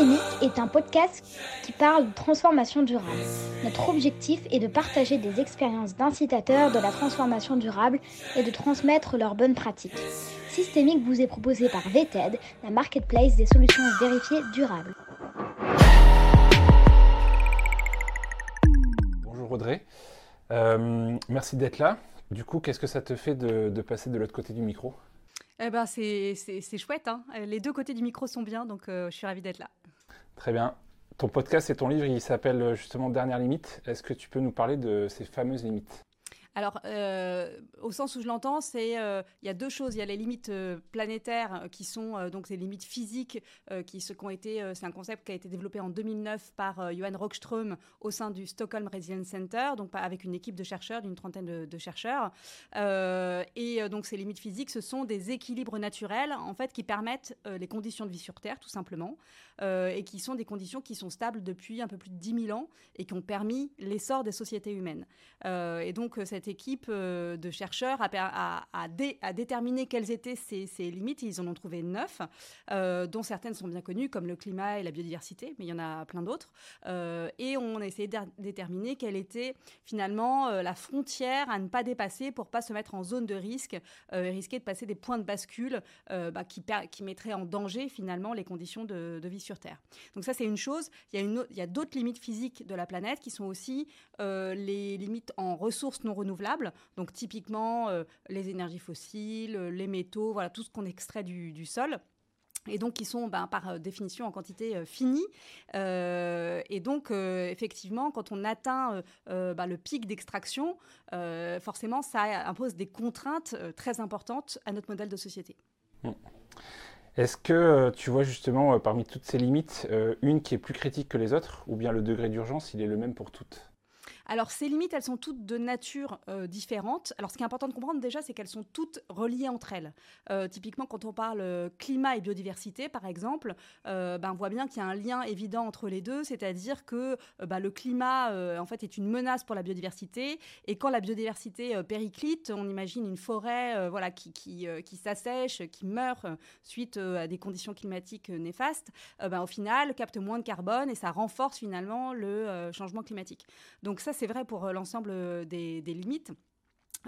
Systémique est un podcast qui parle de transformation durable. Notre objectif est de partager des expériences d'incitateurs de la transformation durable et de transmettre leurs bonnes pratiques. Systémique vous est proposé par VTED, la marketplace des solutions vérifiées durables. Bonjour Audrey, euh, merci d'être là. Du coup, qu'est-ce que ça te fait de passer de l'autre côté du micro? Eh ben, c'est chouette. Hein. Les deux côtés du micro sont bien, donc euh, je suis ravie d'être là. Très bien. Ton podcast et ton livre, il s'appelle euh, justement Dernière limite. Est-ce que tu peux nous parler de ces fameuses limites? Alors, euh, au sens où je l'entends, c'est il y a deux choses. Il y a les limites planétaires qui sont donc les limites physiques qui, ont été. c'est un concept qui a été développé en 2009 par Johan Rockström au sein du Stockholm Resilience Center, donc avec une équipe de chercheurs, d'une trentaine de, chercheurs. et donc ces limites physiques, ce sont des équilibres naturels en fait qui permettent les conditions de vie sur Terre, tout simplement, et qui sont des conditions qui sont stables depuis un peu plus de 10 000 ans et qui ont permis l'essor des sociétés humaines. et donc cette équipe euh, de chercheurs a, a, déterminé quelles étaient ces, limites. Ils en ont trouvé neuf, euh, dont certaines sont bien connues, comme le climat et la biodiversité, mais il y en a plein d'autres. Euh, et on a essayé de déterminer quelle était finalement la frontière à ne pas dépasser pour pas se mettre en zone de risque et risquer de passer des points de bascule bah, qui, mettraient en danger finalement les conditions de, vie sur Terre. Donc ça, c'est une chose. Il y a d'autres limites physiques de la planète qui sont aussi les limites en ressources non renouvelables donc typiquement euh, les énergies fossiles, euh, les métaux, voilà tout ce qu'on extrait du, sol et donc qui sont ben, par euh, définition en quantité finie. et donc, effectivement, quand on atteint ben, le pic d'extraction, forcément, ça impose des contraintes très importantes à notre modèle de société. Mmh. Est-ce que tu vois justement parmi toutes ces limites une qui est plus critique que les autres, ou bien le degré d'urgence, il est le même pour toutes? Alors ces limites, elles sont toutes de nature euh, différente. Alors ce qui est important de comprendre déjà, c'est qu'elles sont toutes reliées entre elles. Euh, typiquement, quand on parle euh, climat et biodiversité, par exemple, ben, on voit bien qu'il y a un lien évident entre les deux, c'est-à-dire que ben, le climat, en fait, est une menace pour la biodiversité. Et quand la biodiversité périclite, on imagine une forêt voilà, qui, qui, qui s'assèche, qui meurt suite à des conditions climatiques néfastes, ben, au final, capte moins de carbone et ça renforce finalement le changement climatique. Donc ça, c'est vrai pour euh, l'ensemble euh, des, limites.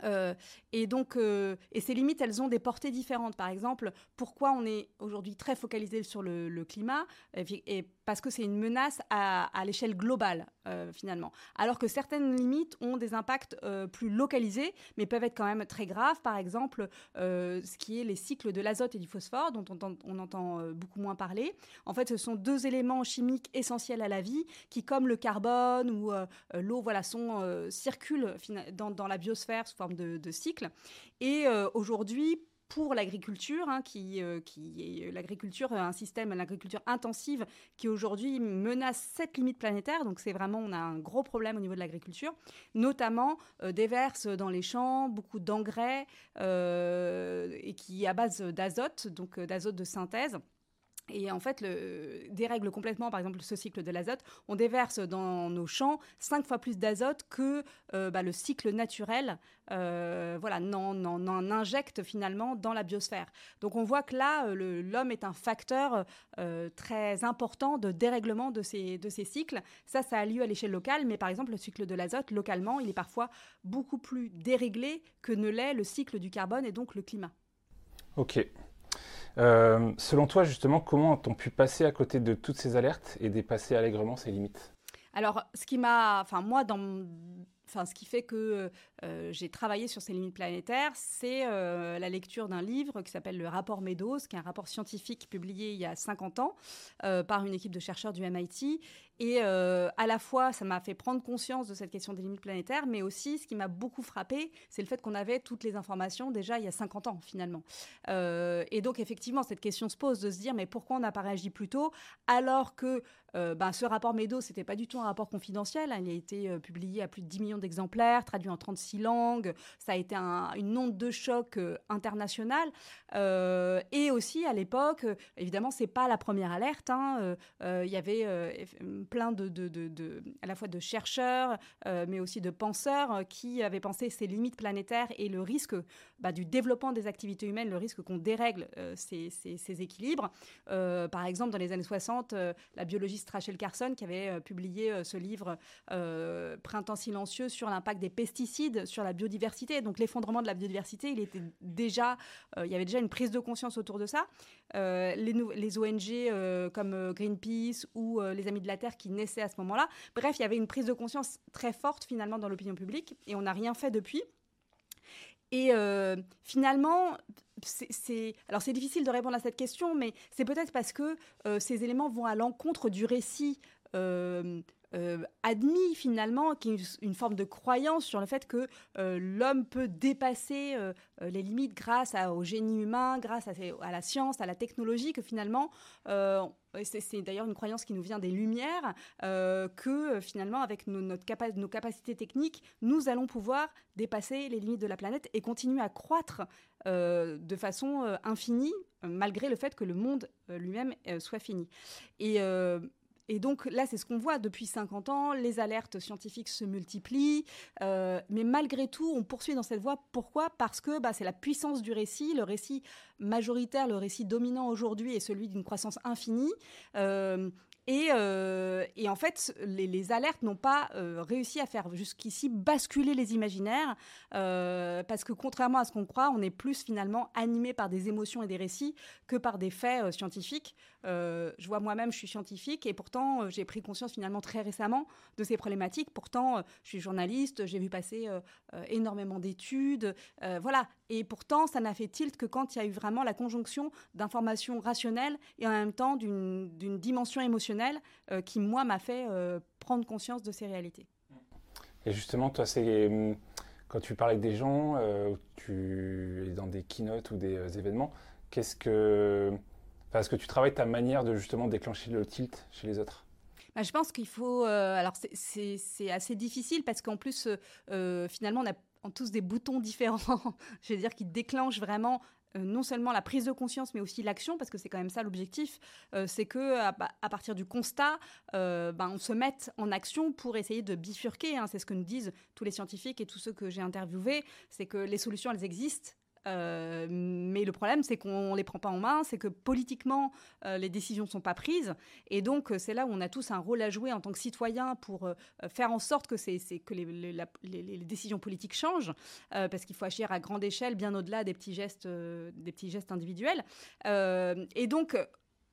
Euh, et donc, et ces limites, elles ont des portées différentes. Par exemple, pourquoi on est aujourd'hui très focalisé sur le, climat et, parce que c'est une menace à, l'échelle globale, euh, finalement. Alors que certaines limites ont des impacts euh, plus localisés, mais peuvent être quand même très graves. Par exemple, euh, ce qui est les cycles de l'azote et du phosphore, dont on, entend beaucoup moins parler. En fait, ce sont deux éléments chimiques essentiels à la vie qui, comme le carbone ou l'eau, voilà, sont, circulent dans, la biosphère forme de, cycle. Et aujourd'hui, pour l'agriculture, hein, qui, euh, qui est l'agriculture, un système, l'agriculture intensive, qui aujourd'hui menace cette limite planétaire. Donc c'est vraiment, on a un gros problème au niveau de l'agriculture, notamment euh, déverse dans les champs beaucoup d'engrais euh, et qui à base d'azote, donc d'azote de synthèse et en fait, le, dérègle complètement, par exemple, ce cycle de l'azote. On déverse dans nos champs cinq fois plus d'azote que euh, bah, le cycle naturel euh, voilà, n'en, injecte finalement dans la biosphère. Donc on voit que là, euh, l'homme est un facteur très important de dérèglement de ces cycles. Ça, ça a lieu à l'échelle locale, mais par exemple, le cycle de l'azote, localement, il est parfois beaucoup plus déréglé que ne l'est le cycle du carbone et donc le climat. Ok. Euh, selon toi, justement, comment ont-on pu passer à côté de toutes ces alertes et dépasser allègrement ces limites? Alors, ce qui m'a, enfin moi, Enfin, ce qui fait que euh, j'ai travaillé sur ces limites planétaires, c'est euh, la lecture d'un livre qui s'appelle le rapport Meadows, qui est un rapport scientifique publié il y a 50 ans par une équipe de chercheurs du MIT et euh, à la fois, ça m'a fait prendre conscience de cette question des limites planétaires, mais aussi, ce qui m'a beaucoup frappé, c'est le fait qu'on avait toutes les informations déjà il y a 50 ans, finalement. Euh, et donc, effectivement, cette question se pose de se dire, mais pourquoi on n'a pas réagi plus tôt, alors que euh, ben, ce rapport Meadows, c'était pas du tout un rapport confidentiel, hein, il a été publié à plus de 10 millions d'exemplaires, traduit en 36 langues. Ça a été une onde de choc internationale. et aussi, à l'époque, évidemment, c'est pas la première alerte. Hein, il y avait plein de, à la fois de chercheurs, mais aussi de penseurs qui avaient pensé ces limites planétaires et le risque bah, du développement des activités humaines, le risque qu'on dérègle ces, ces, équilibres. par exemple, dans les années 60, la biologiste Rachel Carson, qui avait publié ce livre Printemps silencieux sur l'impact des pesticides sur la biodiversité. Donc l'effondrement de la biodiversité, il était déjà, il y avait déjà une prise de conscience autour de ça. les, ONG comme Greenpeace ou les Amis de la Terre qui naissaient à ce moment-là. Bref, il y avait une prise de conscience très forte finalement dans l'opinion publique et on n'a rien fait depuis. Et finalement, c'est alors c'est difficile de répondre à cette question, mais c'est peut-être parce que ces éléments vont à l'encontre du récit euh, admis finalement, qui est une, forme de croyance sur le fait que euh, l'homme peut dépasser euh, les limites grâce au génie humain, grâce à, la science, à la technologie, que finalement, c'est d'ailleurs une croyance qui nous vient des Lumières, que finalement, avec nos, capacités techniques, nous allons pouvoir dépasser les limites de la planète et continuer à croître de façon infinie, malgré le fait que le monde lui-même soit fini. Et et donc là, c'est ce qu'on voit depuis 50 ans, les alertes scientifiques se multiplient, euh, mais malgré tout, on poursuit dans cette voie. Pourquoi? Parce que bah, c'est la puissance du récit, le récit majoritaire, le récit dominant aujourd'hui est celui d'une croissance infinie. Euh, euh, et, en fait, les, alertes n'ont pas réussi à faire jusqu'ici basculer les imaginaires, parce que contrairement à ce qu'on croit, on est plus finalement animé par des émotions et des récits que par des faits scientifiques. Je vois moi-même, je suis scientifique, et pourtant j'ai pris conscience finalement très récemment de ces problématiques. Pourtant, je suis journaliste, j'ai vu passer énormément d'études, voilà. Et pourtant, ça n'a fait tilt que quand il y a eu vraiment la conjonction d'informations rationnelles et en même temps d'une dimension émotionnelle euh, qui, moi, m'a fait euh, prendre conscience de ces réalités. Et justement, toi, c'est hum, quand tu parles avec des gens, euh, tu es dans des keynotes ou des événements, qu'est-ce que. Est-ce que tu travailles ta manière de justement déclencher le tilt chez les autres bah, je pense qu'il faut. alors, c'est assez difficile parce qu'en plus, finalement, on a tous des boutons différents, je veux dire, qui déclenchent vraiment euh, non seulement la prise de conscience, mais aussi l'action, parce que c'est quand même ça l'objectif, euh, c'est que à, partir du constat, euh, ben, on se mette en action pour essayer de bifurquer. Hein. c'est ce que nous disent tous les scientifiques et tous ceux que j'ai interviewés, c'est que les solutions, elles existent. Euh, mais le problème, c'est qu'on ne les prend pas en main, c'est que politiquement, euh, les décisions ne sont pas prises. Et donc, euh, c'est là où on a tous un rôle à jouer en tant que citoyens pour faire en sorte que, les, décisions politiques changent, parce qu'il faut agir à grande échelle, bien au-delà des petits gestes, individuels. et donc,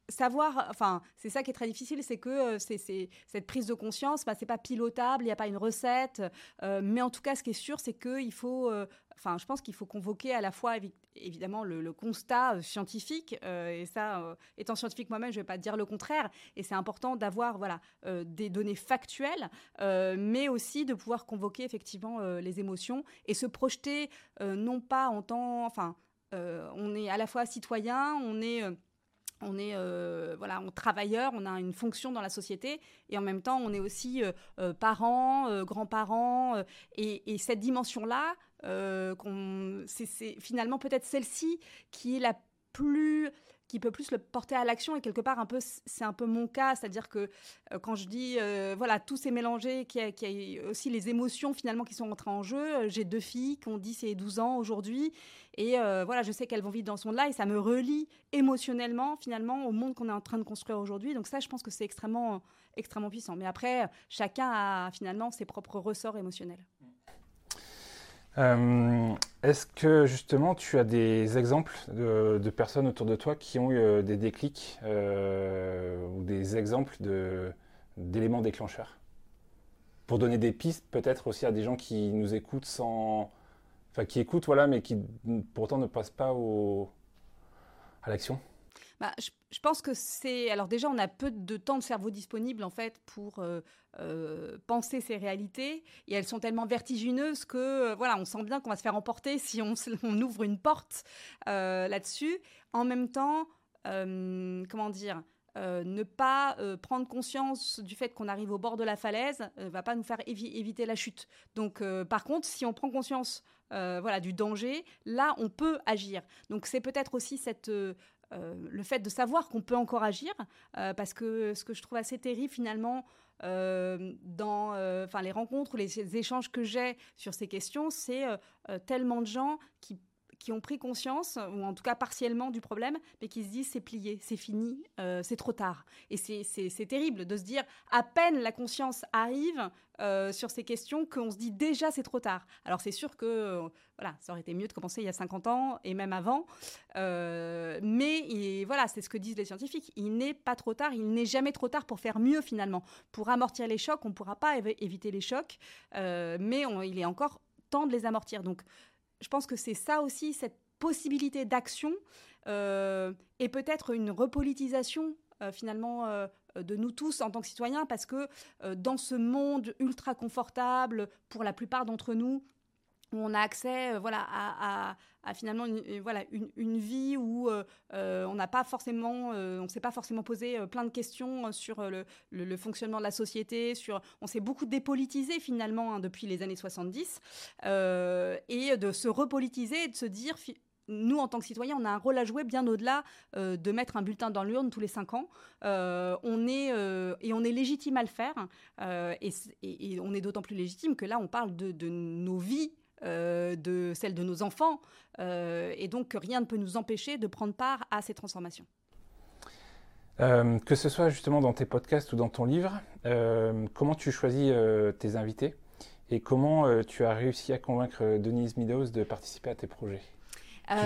savoir, enfin, c'est ça qui est très difficile, c'est que cette prise de conscience, bah, c'est pas pilotable, il n'y a pas une recette, mais en tout cas, ce qui est sûr, c'est qu'il faut enfin, je pense qu'il faut convoquer à la fois évidemment le, constat euh, scientifique, euh, et ça, euh, étant scientifique moi-même, je ne vais pas dire le contraire, et c'est important d'avoir voilà, des données factuelles, mais aussi de pouvoir convoquer effectivement les émotions et se projeter non pas en tant, enfin, on est à la fois citoyen, on est on est voilà, on travailleur, on a une fonction dans la société et en même temps on est aussi euh, euh, parents, grands-parents et, cette dimension-là, c'est finalement peut-être celle-ci qui est la plus qui peut plus le porter à l'action et quelque part un peu c'est un peu mon cas c'est-à-dire que euh, quand je dis euh, voilà tout s'est mélangé qu'il y, a aussi les émotions finalement qui sont entrées en jeu euh, j'ai deux filles qui ont 10 et 12 ans aujourd'hui et voilà je sais qu'elles vont vivre dans ce monde-là et ça me relie émotionnellement finalement au monde qu'on est en train de construire aujourd'hui. Donc ça je pense que c'est extrêmement extrêmement puissant. Mais après chacun a finalement ses propres ressorts émotionnels euh, est-ce que justement tu as des exemples de, personnes autour de toi qui ont eu euh, des déclics euh, ou des exemples d'éléments déclencheurs? Pour donner des pistes peut-être aussi à des gens qui nous écoutent sans. Enfin, qui écoutent, voilà, mais qui pourtant ne passent pas à l'action? Bah, je, pense que c'est. Alors, déjà, on a peu de temps de cerveau disponible, en fait, pour euh, euh, penser ces réalités. Et elles sont tellement vertigineuses que, euh, voilà, on sent bien qu'on va se faire emporter si on, ouvre une porte là-dessus. En même temps, comment dire ne pas prendre conscience du fait qu'on arrive au bord de la falaise ne va pas nous faire éviter la chute. Donc, par contre, si on prend conscience voilà, du danger, là, on peut agir. Donc, c'est peut-être aussi cette, le fait de savoir qu'on peut encore agir, parce que ce que je trouve assez terrible finalement dans enfin les rencontres, les échanges que j'ai sur ces questions, c'est tellement de gens qui qui ont pris conscience, ou en tout cas partiellement, du problème, mais qui se disent c'est plié, c'est fini, euh, c'est trop tard. Et c'est terrible de se dire, à peine la conscience arrive euh, sur ces questions, qu'on se dit déjà c'est trop tard. Alors c'est sûr que euh, voilà, ça aurait été mieux de commencer il y a 50 ans et même avant. mais voilà, c'est ce que disent les scientifiques. Il n'est pas trop tard, il n'est jamais trop tard pour faire mieux finalement. Pour amortir les chocs, on ne pourra pas éviter les chocs, mais il est encore temps de les amortir. Donc je pense que c'est ça aussi, cette possibilité d'action euh, et peut-être une repolitisation euh, finalement euh, de nous tous en tant que citoyens, parce que dans ce monde ultra confortable, pour la plupart d'entre nous, où on a accès voilà, à, finalement une, voilà, une, vie où on n'a pas forcément, on s'est pas forcément posé plein de questions sur le, fonctionnement de la société, sur, on s'est beaucoup dépolitisé finalement hein, depuis les années 70, et de se repolitiser et de se dire nous, en tant que citoyens, on a un rôle à jouer bien au-delà de mettre un bulletin dans l'urne tous les cinq ans. on est, et on est légitime à le faire. et, on est d'autant plus légitime que là, on parle de, de nos vies euh, de celle de nos enfants, euh, et donc rien ne peut nous empêcher de prendre part à ces transformations. Euh, que ce soit justement dans tes podcasts ou dans ton livre, comment tu choisis tes invités et comment tu as réussi à convaincre Denise Meadows de participer à tes projets?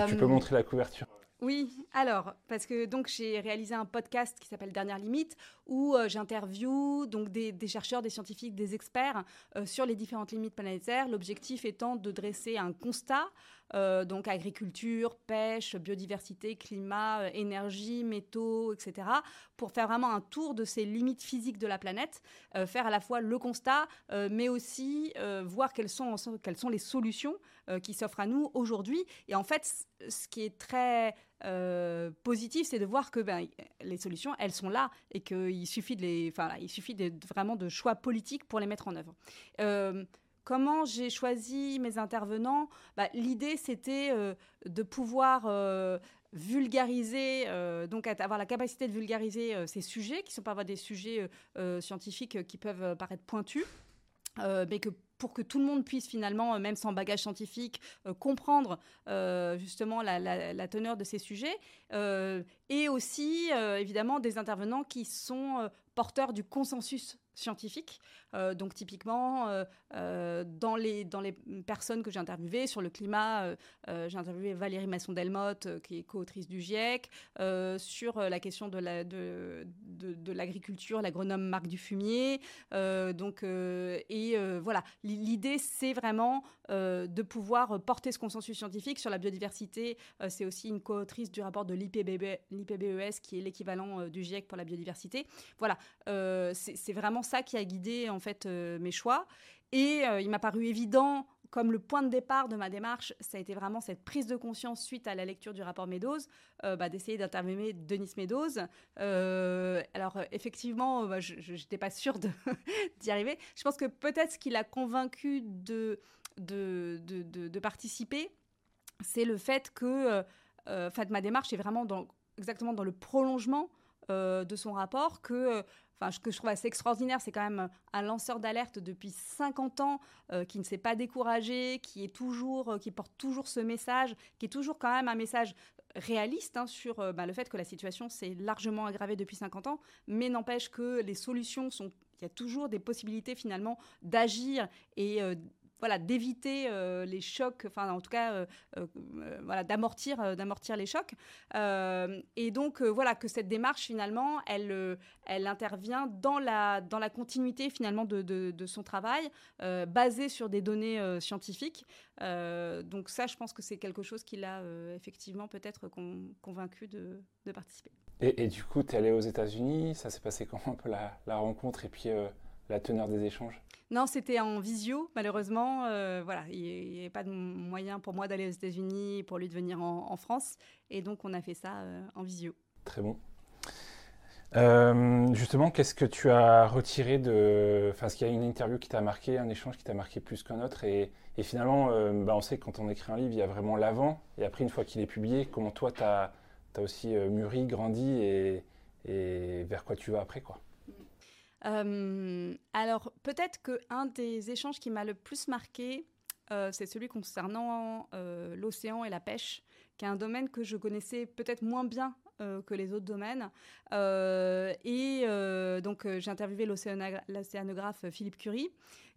Tu, peux montrer la couverture oui, alors, parce que donc j'ai réalisé un podcast qui s'appelle Dernière Limite, où euh, j'interviewe des, chercheurs, des scientifiques, des experts euh, sur les différentes limites planétaires. L'objectif étant de dresser un constat, euh, donc agriculture, pêche, biodiversité, climat, énergie, métaux, etc., pour faire vraiment un tour de ces limites physiques de la planète, faire à la fois le constat, mais aussi voir quelles sont, les solutions qui s'offrent à nous aujourd'hui. Et en fait, ce qui est très euh, positif, c'est de voir que ben, les solutions, elles sont là et qu'il suffit, de vraiment de choix politiques pour les mettre en œuvre. Euh, comment j'ai choisi mes intervenants bah, L'idée, c'était euh, de pouvoir vulgariser, donc avoir la capacité de vulgariser ces sujets, qui sont pas des sujets scientifiques qui peuvent paraître pointus. mais que pour que tout le monde puisse finalement, euh, même sans bagage scientifique, euh, comprendre euh, justement la, teneur de ces sujets. et aussi, évidemment, des intervenants qui sont porteurs du consensus scientifique. Euh, donc typiquement, euh, euh, dans, les, dans les personnes que j'ai interviewées sur le climat, j'ai interviewé Valérie Masson-Delmotte, qui est co-autrice du GIEC, sur la question de, la, de, de, l'agriculture, l'agronome Marc Dufumier. donc, et voilà, l'idée, c'est vraiment de pouvoir porter ce consensus scientifique sur la biodiversité. c'est aussi une co-autrice du rapport de l'IPBES, qui est l'équivalent du GIEC pour la biodiversité. Voilà, c'est vraiment ça qui a guidé en euh, mes choix. Et euh, il m'a paru évident, comme le point de départ de ma démarche, ça a été vraiment cette prise de conscience suite à la lecture du rapport Meadows, euh, bah, d'essayer d'interviewer Denis Meadows. alors effectivement, bah, je n'étais pas sûre d'y arriver. Je pense que peut-être ce qui l'a convaincu de, de, de, participer, c'est le fait que euh, ma démarche est vraiment exactement dans le prolongement de son rapport, que Enfin, ce que je trouve assez extraordinaire, c'est quand même un lanceur d'alerte depuis 50 ans euh, qui ne s'est pas découragé, qui est toujours, euh, qui porte toujours ce message, qui est toujours quand même un message réaliste hein, sur euh, bah, le fait que la situation s'est largement aggravée depuis 50 ans, mais n'empêche que les solutions sont il y a toujours des possibilités finalement d'agir et voilà, d'éviter euh, les chocs, enfin en tout cas, euh, euh, voilà, d'amortir, d'amortir les chocs. et donc voilà que cette démarche finalement, elle, elle intervient dans la, dans la continuité finalement de, son travail, basé sur des données scientifiques. donc ça, je pense que c'est quelque chose qui l'a effectivement peut-être convaincu de, participer. Et, du coup, tu es allé aux États-Unis, ça s'est passé comment un peu la rencontre et puis la teneur des échanges? Non, c'était en visio, malheureusement. Euh, voilà, il n'y avait pas de moyen pour moi d'aller aux États-Unis, pour lui de venir en, France. Et donc, on a fait ça euh, en visio. Très bon. justement, qu'est-ce que tu as retiré de. Enfin, est-ce qu'il y a une interview qui t'a marqué, un échange qui t'a marqué plus qu'un autre? Et, finalement, bah, on sait que quand on écrit un livre, il y a vraiment l'avant. Et après, une fois qu'il est publié, comment toi, tu as, aussi mûri, grandi et, et, vers quoi tu vas après quoi? Alors, peut-être qu'un des échanges qui m'a le plus marqué, euh, c'est celui concernant euh, l'océan et la pêche, qui est un domaine que je connaissais peut-être moins bien euh, que les autres domaines. et donc, j'ai interviewé l'océanographe Philippe Curie,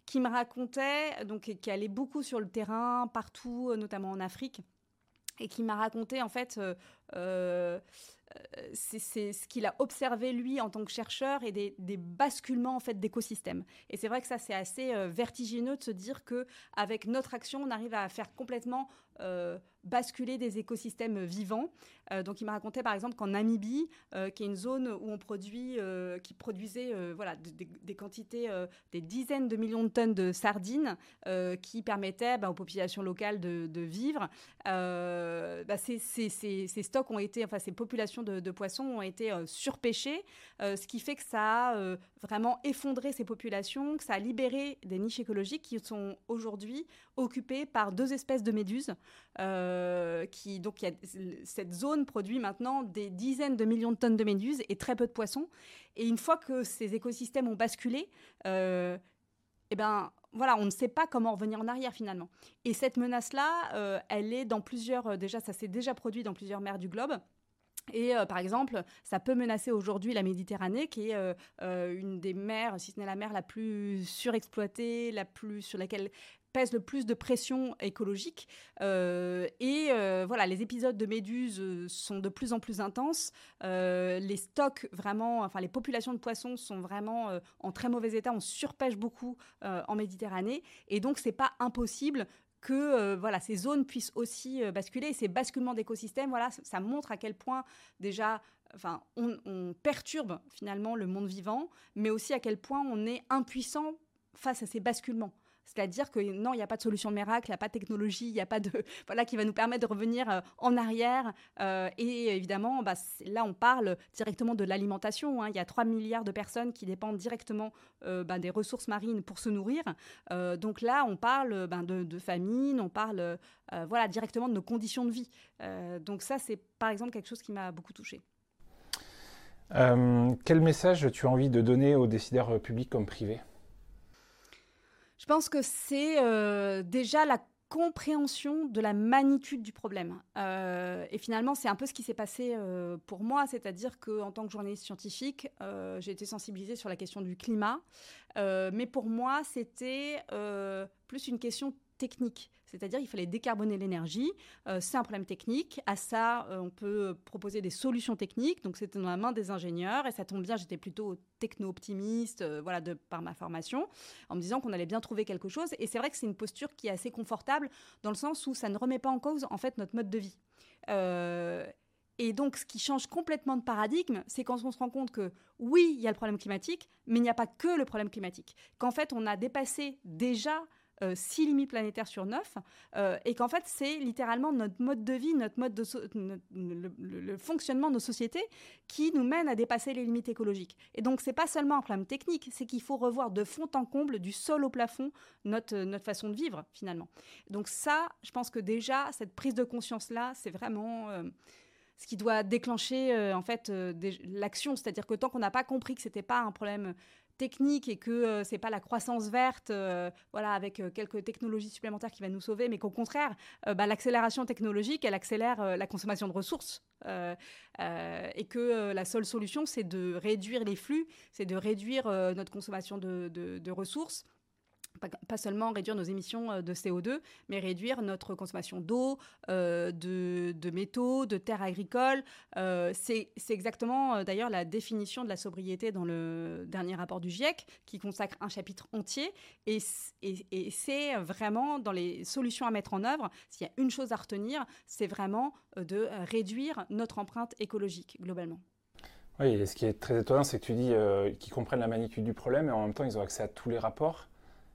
qui me racontait, donc, qui allait beaucoup sur le terrain, partout, notamment en Afrique, et qui m'a raconté, en fait, c'est ce qu'il a observé lui en tant que chercheur et des, basculements en fait d'écosystèmes. Et c'est vrai que ça c'est assez vertigineux de se dire que avec notre action on arrive à faire complètement euh, basculer des écosystèmes vivants. Euh, donc il m'a raconté par exemple qu'en Namibie, euh, qui est une zone où on produit, qui produisait voilà, des, quantités, des dizaines de millions de tonnes de sardines qui permettaient bah, aux populations locales de, vivre, bah, ces, stocks ont été, enfin ces populations de, de poissons ont été surpêchées, ce qui fait que ça a vraiment effondré ces populations, que ça a libéré des niches écologiques qui sont aujourd'hui occupées par deux espèces de méduses euh, qui, donc, cette zone produit maintenant des dizaines de millions de tonnes de méduses et très peu de poissons. Et une fois que ces écosystèmes ont basculé, euh, eh ben, voilà, on ne sait pas comment revenir en arrière finalement. Et cette menace-là, euh, elle est dans plusieurs, déjà, ça s'est déjà produit dans plusieurs mers du globe. Et par exemple, ça peut menacer aujourd'hui la Méditerranée, qui est une des mers, si ce n'est la mer la plus surexploitée, la plus sur laquelle pèse le plus de pression écologique. Euh, et euh, voilà, les épisodes de méduses euh, sont de plus en plus intenses. les stocks, vraiment, enfin les populations de poissons sont vraiment en très mauvais état. On surpêche beaucoup en Méditerranée. Et donc, c'est pas impossible que voilà ces zones puissent aussi basculer. Ces basculements d'écosystèmes, voilà, ça, montre à quel point déjà, enfin, on, perturbe finalement le monde vivant, mais aussi à quel point on est impuissant face à ces basculements. C'est-à-dire que non, il n'y a pas de solution miracle, il n'y a pas de technologie, il n'y a pas de voilà qui va nous permettre de revenir euh, en arrière. Euh, et évidemment, bah, là, on parle directement de l'alimentation. Hein. Il y a 3 milliards de personnes qui dépendent directement euh, bah, des ressources marines pour se nourrir. donc là, on parle ben, de, famine, on parle voilà directement de nos conditions de vie. donc ça, c'est par exemple quelque chose qui m'a beaucoup touchée. quel message tu as envie de donner aux décideurs publics comme privés? Je pense que c'est euh, déjà la compréhension de la magnitude du problème. Euh, et finalement, c'est un peu ce qui s'est passé euh, pour moi, c'est-à-dire qu'en tant que journaliste scientifique, j'ai été sensibilisée sur la question du climat, mais pour moi, c'était plus une question technique. C'est-à-dire qu'il fallait décarboner l'énergie. Euh, c'est un problème technique. À ça, euh, on peut proposer des solutions techniques. Donc, c'était dans la main des ingénieurs. Et ça tombe bien, j'étais plutôt techno-optimiste, euh, voilà, par ma formation, en me disant qu'on allait bien trouver quelque chose. Et c'est vrai que c'est une posture qui est assez confortable dans le sens où ça ne remet pas en cause, en fait, notre mode de vie. Et donc, ce qui change complètement de paradigme, c'est quand on se rend compte que oui, il y a le problème climatique, mais il n'y a pas que le problème climatique. Qu'en fait, on a dépassé déjà euh, six limites planétaires sur neuf, euh, et qu'en fait, c'est littéralement notre mode de vie, notre mode de le, fonctionnement de nos sociétés qui nous mène à dépasser les limites écologiques. Et donc, c'est pas seulement un problème technique, c'est qu'il faut revoir de fond en comble, du sol au plafond, notre, notre façon de vivre, finalement. Donc ça, je pense que déjà, cette prise de conscience-là, c'est vraiment... Euh, ce qui doit déclencher en fait l'action, c'est-à-dire que tant qu'on n'a pas compris que c'était pas un problème technique et que euh, c'est pas la croissance verte, euh, voilà, avec euh, quelques technologies supplémentaires qui va nous sauver, mais qu'au contraire, bah, l'accélération technologique, elle accélère la consommation de ressources. et que la seule solution, c'est de réduire les flux, c'est de réduire notre consommation de ressources pas, seulement réduire nos émissions euh, de CO2, mais réduire notre consommation d'eau, euh, de, métaux, de terres agricoles. Euh, c'est exactement d'ailleurs la définition de la sobriété dans le dernier rapport du GIEC, qui consacre un chapitre entier. Et, c'est vraiment dans les solutions à mettre en œuvre, s'il y a une chose à retenir, c'est vraiment de réduire notre empreinte écologique globalement. Oui, et ce qui est très étonnant, c'est que tu dis qu'ils comprennent la magnitude du problème et en même temps, ils ont accès à tous les rapports.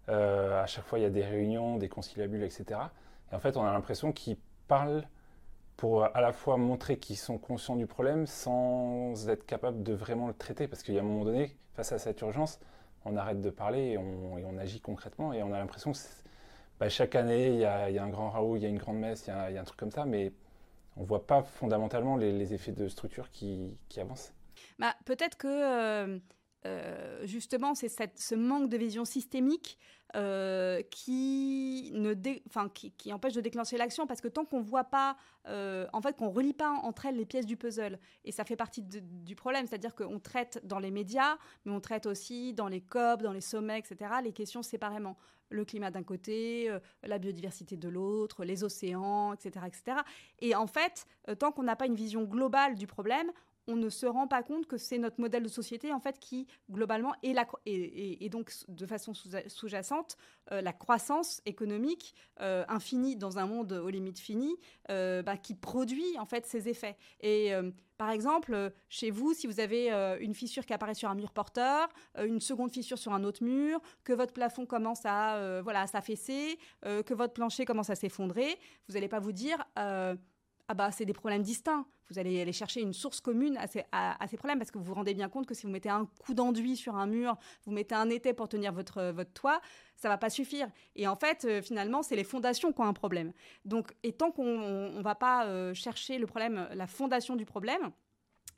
Euh, à chaque fois, il y a des réunions, des conciliabules, etc. Et en fait, on a l'impression qu'ils parlent pour à la fois montrer qu'ils sont conscients du problème sans être capables de vraiment le traiter. Parce qu'il y a un moment donné, face à cette urgence, on arrête de parler et on, agit concrètement. Et on a l'impression que bah, chaque année, il y, a, un grand Raoult, il y a une grande messe, il y a, un truc comme ça, mais on ne voit pas fondamentalement les, effets de structure qui, avancent. Bah, Peut-être que euh, euh, justement, c'est ce manque de vision systémique euh, qui, ne qui, empêche de déclencher l'action parce que tant qu'on voit pas, euh, en fait, qu'on relie pas entre elles les pièces du puzzle, et ça fait partie du problème, c'est-à-dire qu'on traite dans les médias, mais on traite aussi dans les COP, dans les sommets, etc., les questions séparément. Le climat d'un côté, la biodiversité de l'autre, les océans, etc., etc. Et en fait, tant qu'on n'a pas une vision globale du problème, on ne se rend pas compte que c'est notre modèle de société en fait qui globalement est la et, donc de façon sous-jacente euh, la croissance économique euh, infinie dans un monde aux limites finies euh, bah, qui produit en fait ces effets. Et par exemple, chez vous, si vous avez une fissure qui apparaît sur un mur porteur, une seconde fissure sur un autre mur, que votre plafond commence à voilà s'affaisser, que votre plancher commence à s'effondrer, vous n'allez pas vous dire ah bah c'est des problèmes distincts. Vous allez aller chercher une source commune à ces, à, ces, problèmes parce que vous vous rendez bien compte que si vous mettez un coup d'enduit sur un mur, vous mettez un été pour tenir votre, votre toit, ça va pas suffire. Et en fait, euh, finalement, c'est les fondations qui ont un problème. Donc, et tant qu'on ne va pas euh, chercher le problème, la fondation du problème,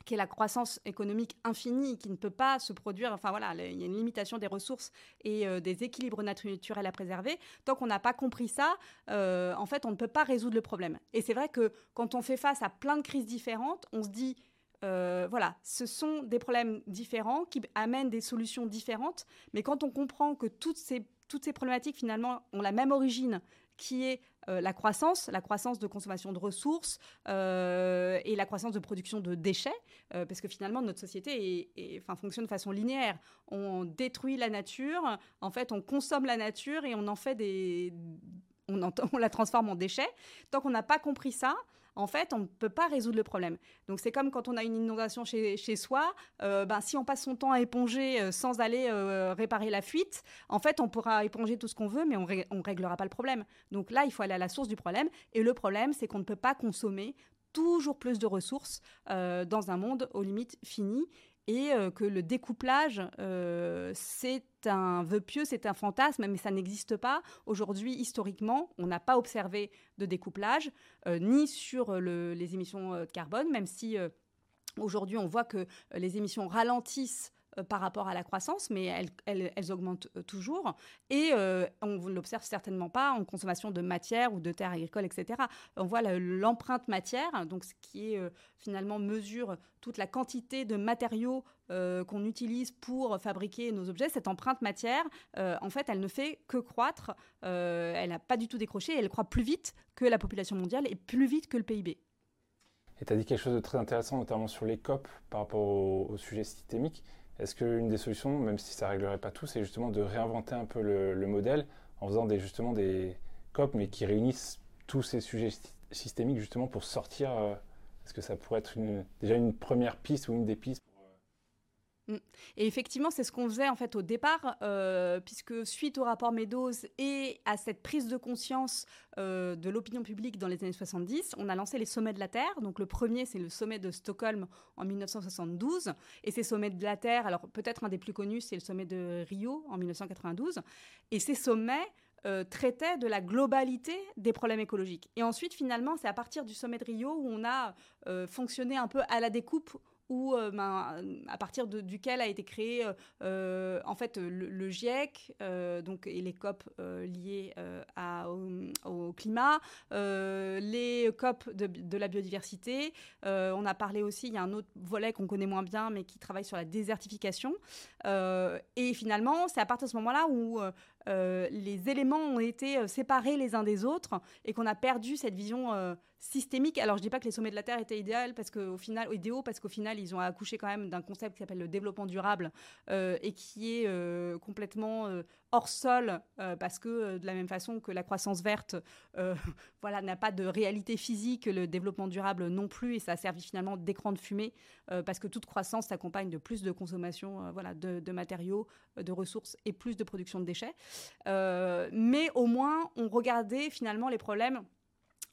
qui est la croissance économique infinie, qui ne peut pas se produire. Enfin voilà, il y a une limitation des ressources et euh, des équilibres naturels à préserver. Tant qu'on n'a pas compris ça, euh, en fait, on ne peut pas résoudre le problème. Et c'est vrai que quand on fait face à plein de crises différentes, on se dit, euh, voilà, ce sont des problèmes différents qui amènent des solutions différentes. Mais quand on comprend que toutes ces, toutes ces problématiques, finalement, ont la même origine, qui est la croissance, la croissance de consommation de ressources euh, et la croissance de production de déchets, euh, parce que finalement notre société fonctionne de façon linéaire. On détruit la nature, en fait on consomme la nature et on en fait des, on, on la transforme en déchets. Tant qu'on n'a pas compris ça, en fait, on ne peut pas résoudre le problème. Donc c'est comme quand on a une inondation chez, soi, euh, ben, si on passe son temps à éponger euh, sans aller euh, réparer la fuite, en fait, on pourra éponger tout ce qu'on veut, mais on ne réglera pas le problème. Donc là, il faut aller à la source du problème. Et le problème, c'est qu'on ne peut pas consommer toujours plus de ressources dans un monde aux limites finies et euh, que le découplage, euh, c'est un vœu pieux, c'est un fantasme, mais ça n'existe pas. Aujourd'hui, historiquement, on n'a pas observé de découplage, euh, ni sur les émissions de carbone, même si aujourd'hui on voit que les émissions ralentissent par rapport à la croissance, mais elles, augmentent euh, toujours. Et euh, on ne l'observe certainement pas en consommation de matière ou de terres agricoles, etc. On voit l'empreinte matière, donc ce qui est finalement mesure toute la quantité de matériaux qu'on utilise pour fabriquer nos objets. Cette empreinte matière, en fait, elle ne fait que croître. elle n'a pas du tout décroché. Elle croît plus vite que la population mondiale et plus vite que le PIB. Et tu as dit quelque chose de très intéressant, notamment sur les COP par rapport au, au sujet systémique. Est-ce qu'une des solutions, même si ça ne réglerait pas tout, c'est justement de réinventer un peu le, modèle en faisant des, justement des COP, mais qui réunissent tous ces sujets systémiques justement pour sortir euh, Est-ce que ça pourrait être déjà une première piste ou une des pistes. Et effectivement, c'est ce qu'on faisait en fait au départ, euh, puisque suite au rapport Meadows et à cette prise de conscience euh, de l'opinion publique dans les années 70, on a lancé les sommets de la Terre. Donc le premier, c'est le sommet de Stockholm en 1972. Et ces sommets de la Terre, alors peut-être un des plus connus, c'est le sommet de Rio en 1992. Et ces sommets euh, traitaient de la globalité des problèmes écologiques. Et ensuite, finalement, c'est à partir du sommet de Rio où on a fonctionné un peu à la découpe où, euh, ben, à partir duquel a été créé euh, euh, en fait le, GIEC donc, et les COP liés à, au, climat, les COP de, la biodiversité. on a parlé aussi, il y a un autre volet qu'on connaît moins bien, mais qui travaille sur la désertification. et finalement, c'est à partir de ce moment-là où les éléments ont été séparés les uns des autres et qu'on a perdu cette vision systémique. Alors, je dis pas que les sommets de la Terre étaient idéaux parce qu'au final, idéaux final, ils ont accouché quand même d'un concept qui s'appelle le développement durable euh, et qui est euh, complètement euh, hors sol parce que de la même façon que la croissance verte, voilà, n'a pas de réalité physique, le développement durable non plus et ça a servi finalement d'écran de fumée parce que toute croissance s'accompagne de plus de consommation, voilà, de, matériaux, de ressources et plus de production de déchets. Mais au moins, on regardait finalement les problèmes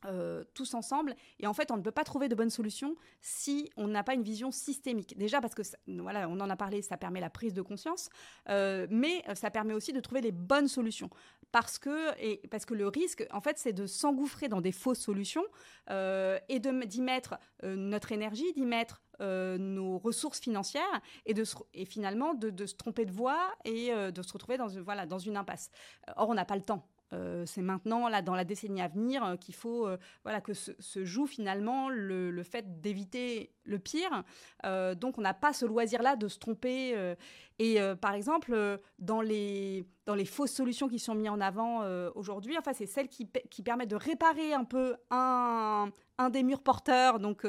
euh, tous ensemble. Et en fait, on ne peut pas trouver de bonnes solutions si on n'a pas une vision systémique. Déjà parce que, voilà, on en a parlé, ça permet la prise de conscience, euh, mais ça permet aussi de trouver les bonnes solutions. Parce que, et, parce que le risque, en fait, c'est de s'engouffrer dans des fausses solutions euh, et d'y mettre notre énergie, d'y mettre nos ressources financières et, de et finalement de, se tromper de voie et de se retrouver dans, voilà, dans une impasse. Or, on n'a pas le temps. Euh, c'est maintenant, là, dans la décennie à venir, euh, qu'il faut euh, voilà, que se, joue finalement le, fait d'éviter le pire. donc, on n'a pas ce loisir-là de se tromper. Et par exemple, dans les, dans les fausses solutions qui sont mises en avant aujourd'hui, enfin, c'est celles qui, qui, permettent de réparer un peu un, un des murs porteurs, donc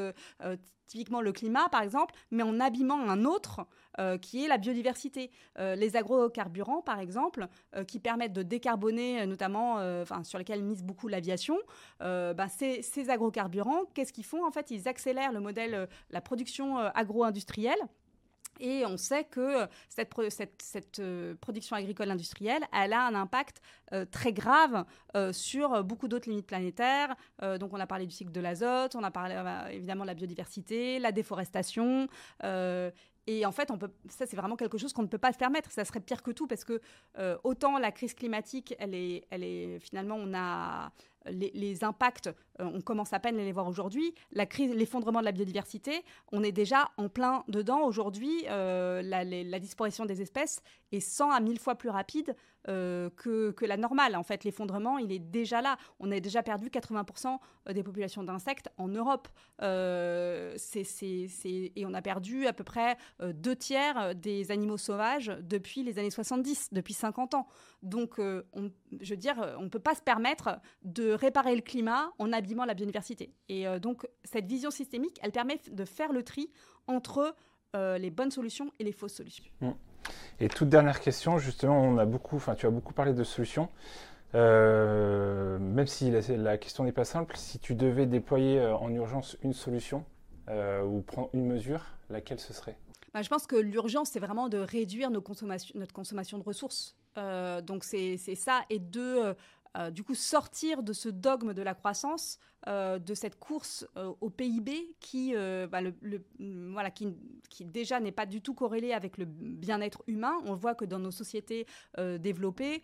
typiquement le climat par exemple, mais en abîmant un autre euh, qui est la biodiversité. Euh, les agrocarburants par exemple, euh, qui permettent de décarboner notamment, sur lesquels mise beaucoup l'aviation, ben, ces, ces, agrocarburants, qu'est-ce qu'ils font? En fait, ils accélèrent le modèle, la production agro-industrielle et on sait que cette, cette, euh, production agricole industrielle, elle a un impact euh, très grave euh, sur beaucoup d'autres limites planétaires. donc on a parlé du cycle de l'azote, on a parlé évidemment de la biodiversité, la déforestation. et en fait, ça c'est vraiment quelque chose qu'on ne peut pas se permettre. Ça serait pire que tout parce que autant la crise climatique, elle est, elle est finalement, on a les, impacts, euh, on commence à peine à les voir aujourd'hui. La crise, l'effondrement de la biodiversité, on est déjà en plein dedans. Aujourd'hui, euh, la, disparition des espèces est 100 à 1000 fois plus rapide euh, que, la normale. En fait, l'effondrement, il est déjà là. On a déjà perdu 80% des populations d'insectes en Europe. et on a perdu à peu près deux tiers des animaux sauvages depuis les années 70, depuis 50 ans. Donc, on, je veux dire, on ne peut pas se permettre de réparer le climat en abîmant la biodiversité. Et euh, donc, cette vision systémique, elle permet de faire le tri entre euh, les bonnes solutions et les fausses solutions. Mm. Et toute dernière question, justement, on a beaucoup, enfin, tu as beaucoup parlé de solutions. Euh, même si la, question n'est pas simple, si tu devais déployer en urgence une solution ou prendre une mesure, laquelle ce serait? Bah, Je pense que l'urgence, c'est vraiment de réduire nos consommations, notre consommation de ressources. Donc c'est ça, et de euh, du coup sortir de ce dogme de la croissance, euh, de cette course euh, au PIB qui, bah, voilà, qui, qui déjà n'est pas du tout corrélée avec le bien-être humain. On voit que dans nos sociétés développées,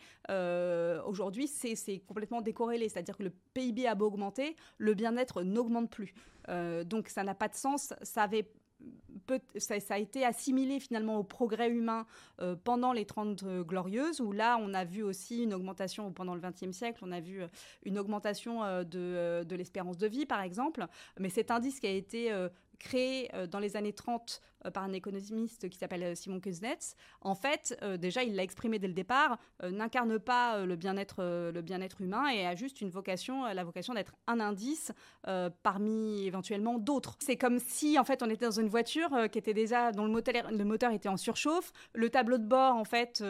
aujourd'hui, c'est complètement décorrélé. C'est-à-dire que le PIB a beau augmenter, le bien-être n'augmente plus. donc ça n'a pas de sens. Ça avait ça, a été assimilé finalement au progrès humain euh, pendant les 30 euh, glorieuses, où là, on a vu aussi une augmentation, pendant le XXe siècle, on a vu euh, une augmentation de, de l'espérance de vie, par exemple. Mais cet indice qui a été créé euh, dans les années 30 euh, par un économiste qui s'appelle euh, Simon Kuznets, en fait, déjà, il l'a exprimé dès le départ, n'incarne pas le bien-être bien-être humain et a juste une vocation, la vocation d'être un indice parmi éventuellement d'autres. C'est comme si, en fait, on était dans une voiture qui était déjà, dont le moteur, le moteur était en surchauffe, le tableau de bord, en fait,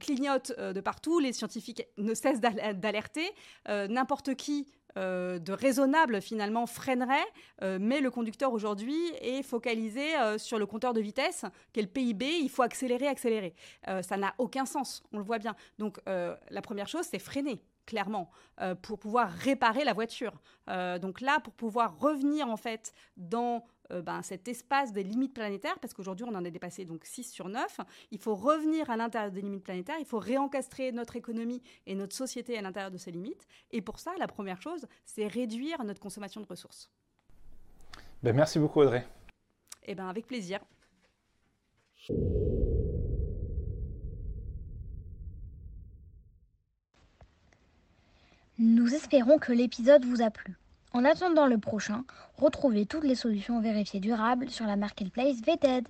clignote de partout, les scientifiques ne cessent d'alerter, n'importe qui euh, de raisonnable finalement freinerait, euh, mais le conducteur aujourd'hui est focalisé euh, sur le compteur de vitesse, le PIB, il faut accélérer, accélérer. ça n'a aucun sens, on le voit bien. Donc la première chose, c'est freiner clairement, pour pouvoir réparer la voiture. donc là, pour pouvoir revenir en fait dans euh, ben, cet espace des limites planétaires, parce qu'aujourd'hui on en a dépassé donc 6 sur 9, il faut revenir à l'intérieur des limites planétaires, il faut réencastrer notre économie et notre société à l'intérieur de ces limites. Et pour ça, la première chose, c'est réduire notre consommation de ressources. Ben, merci beaucoup Audrey. Eh ben, avec plaisir. Nous espérons que l'épisode vous a plu. En attendant le prochain, retrouvez toutes les solutions vérifiées durables sur la marketplace VTED.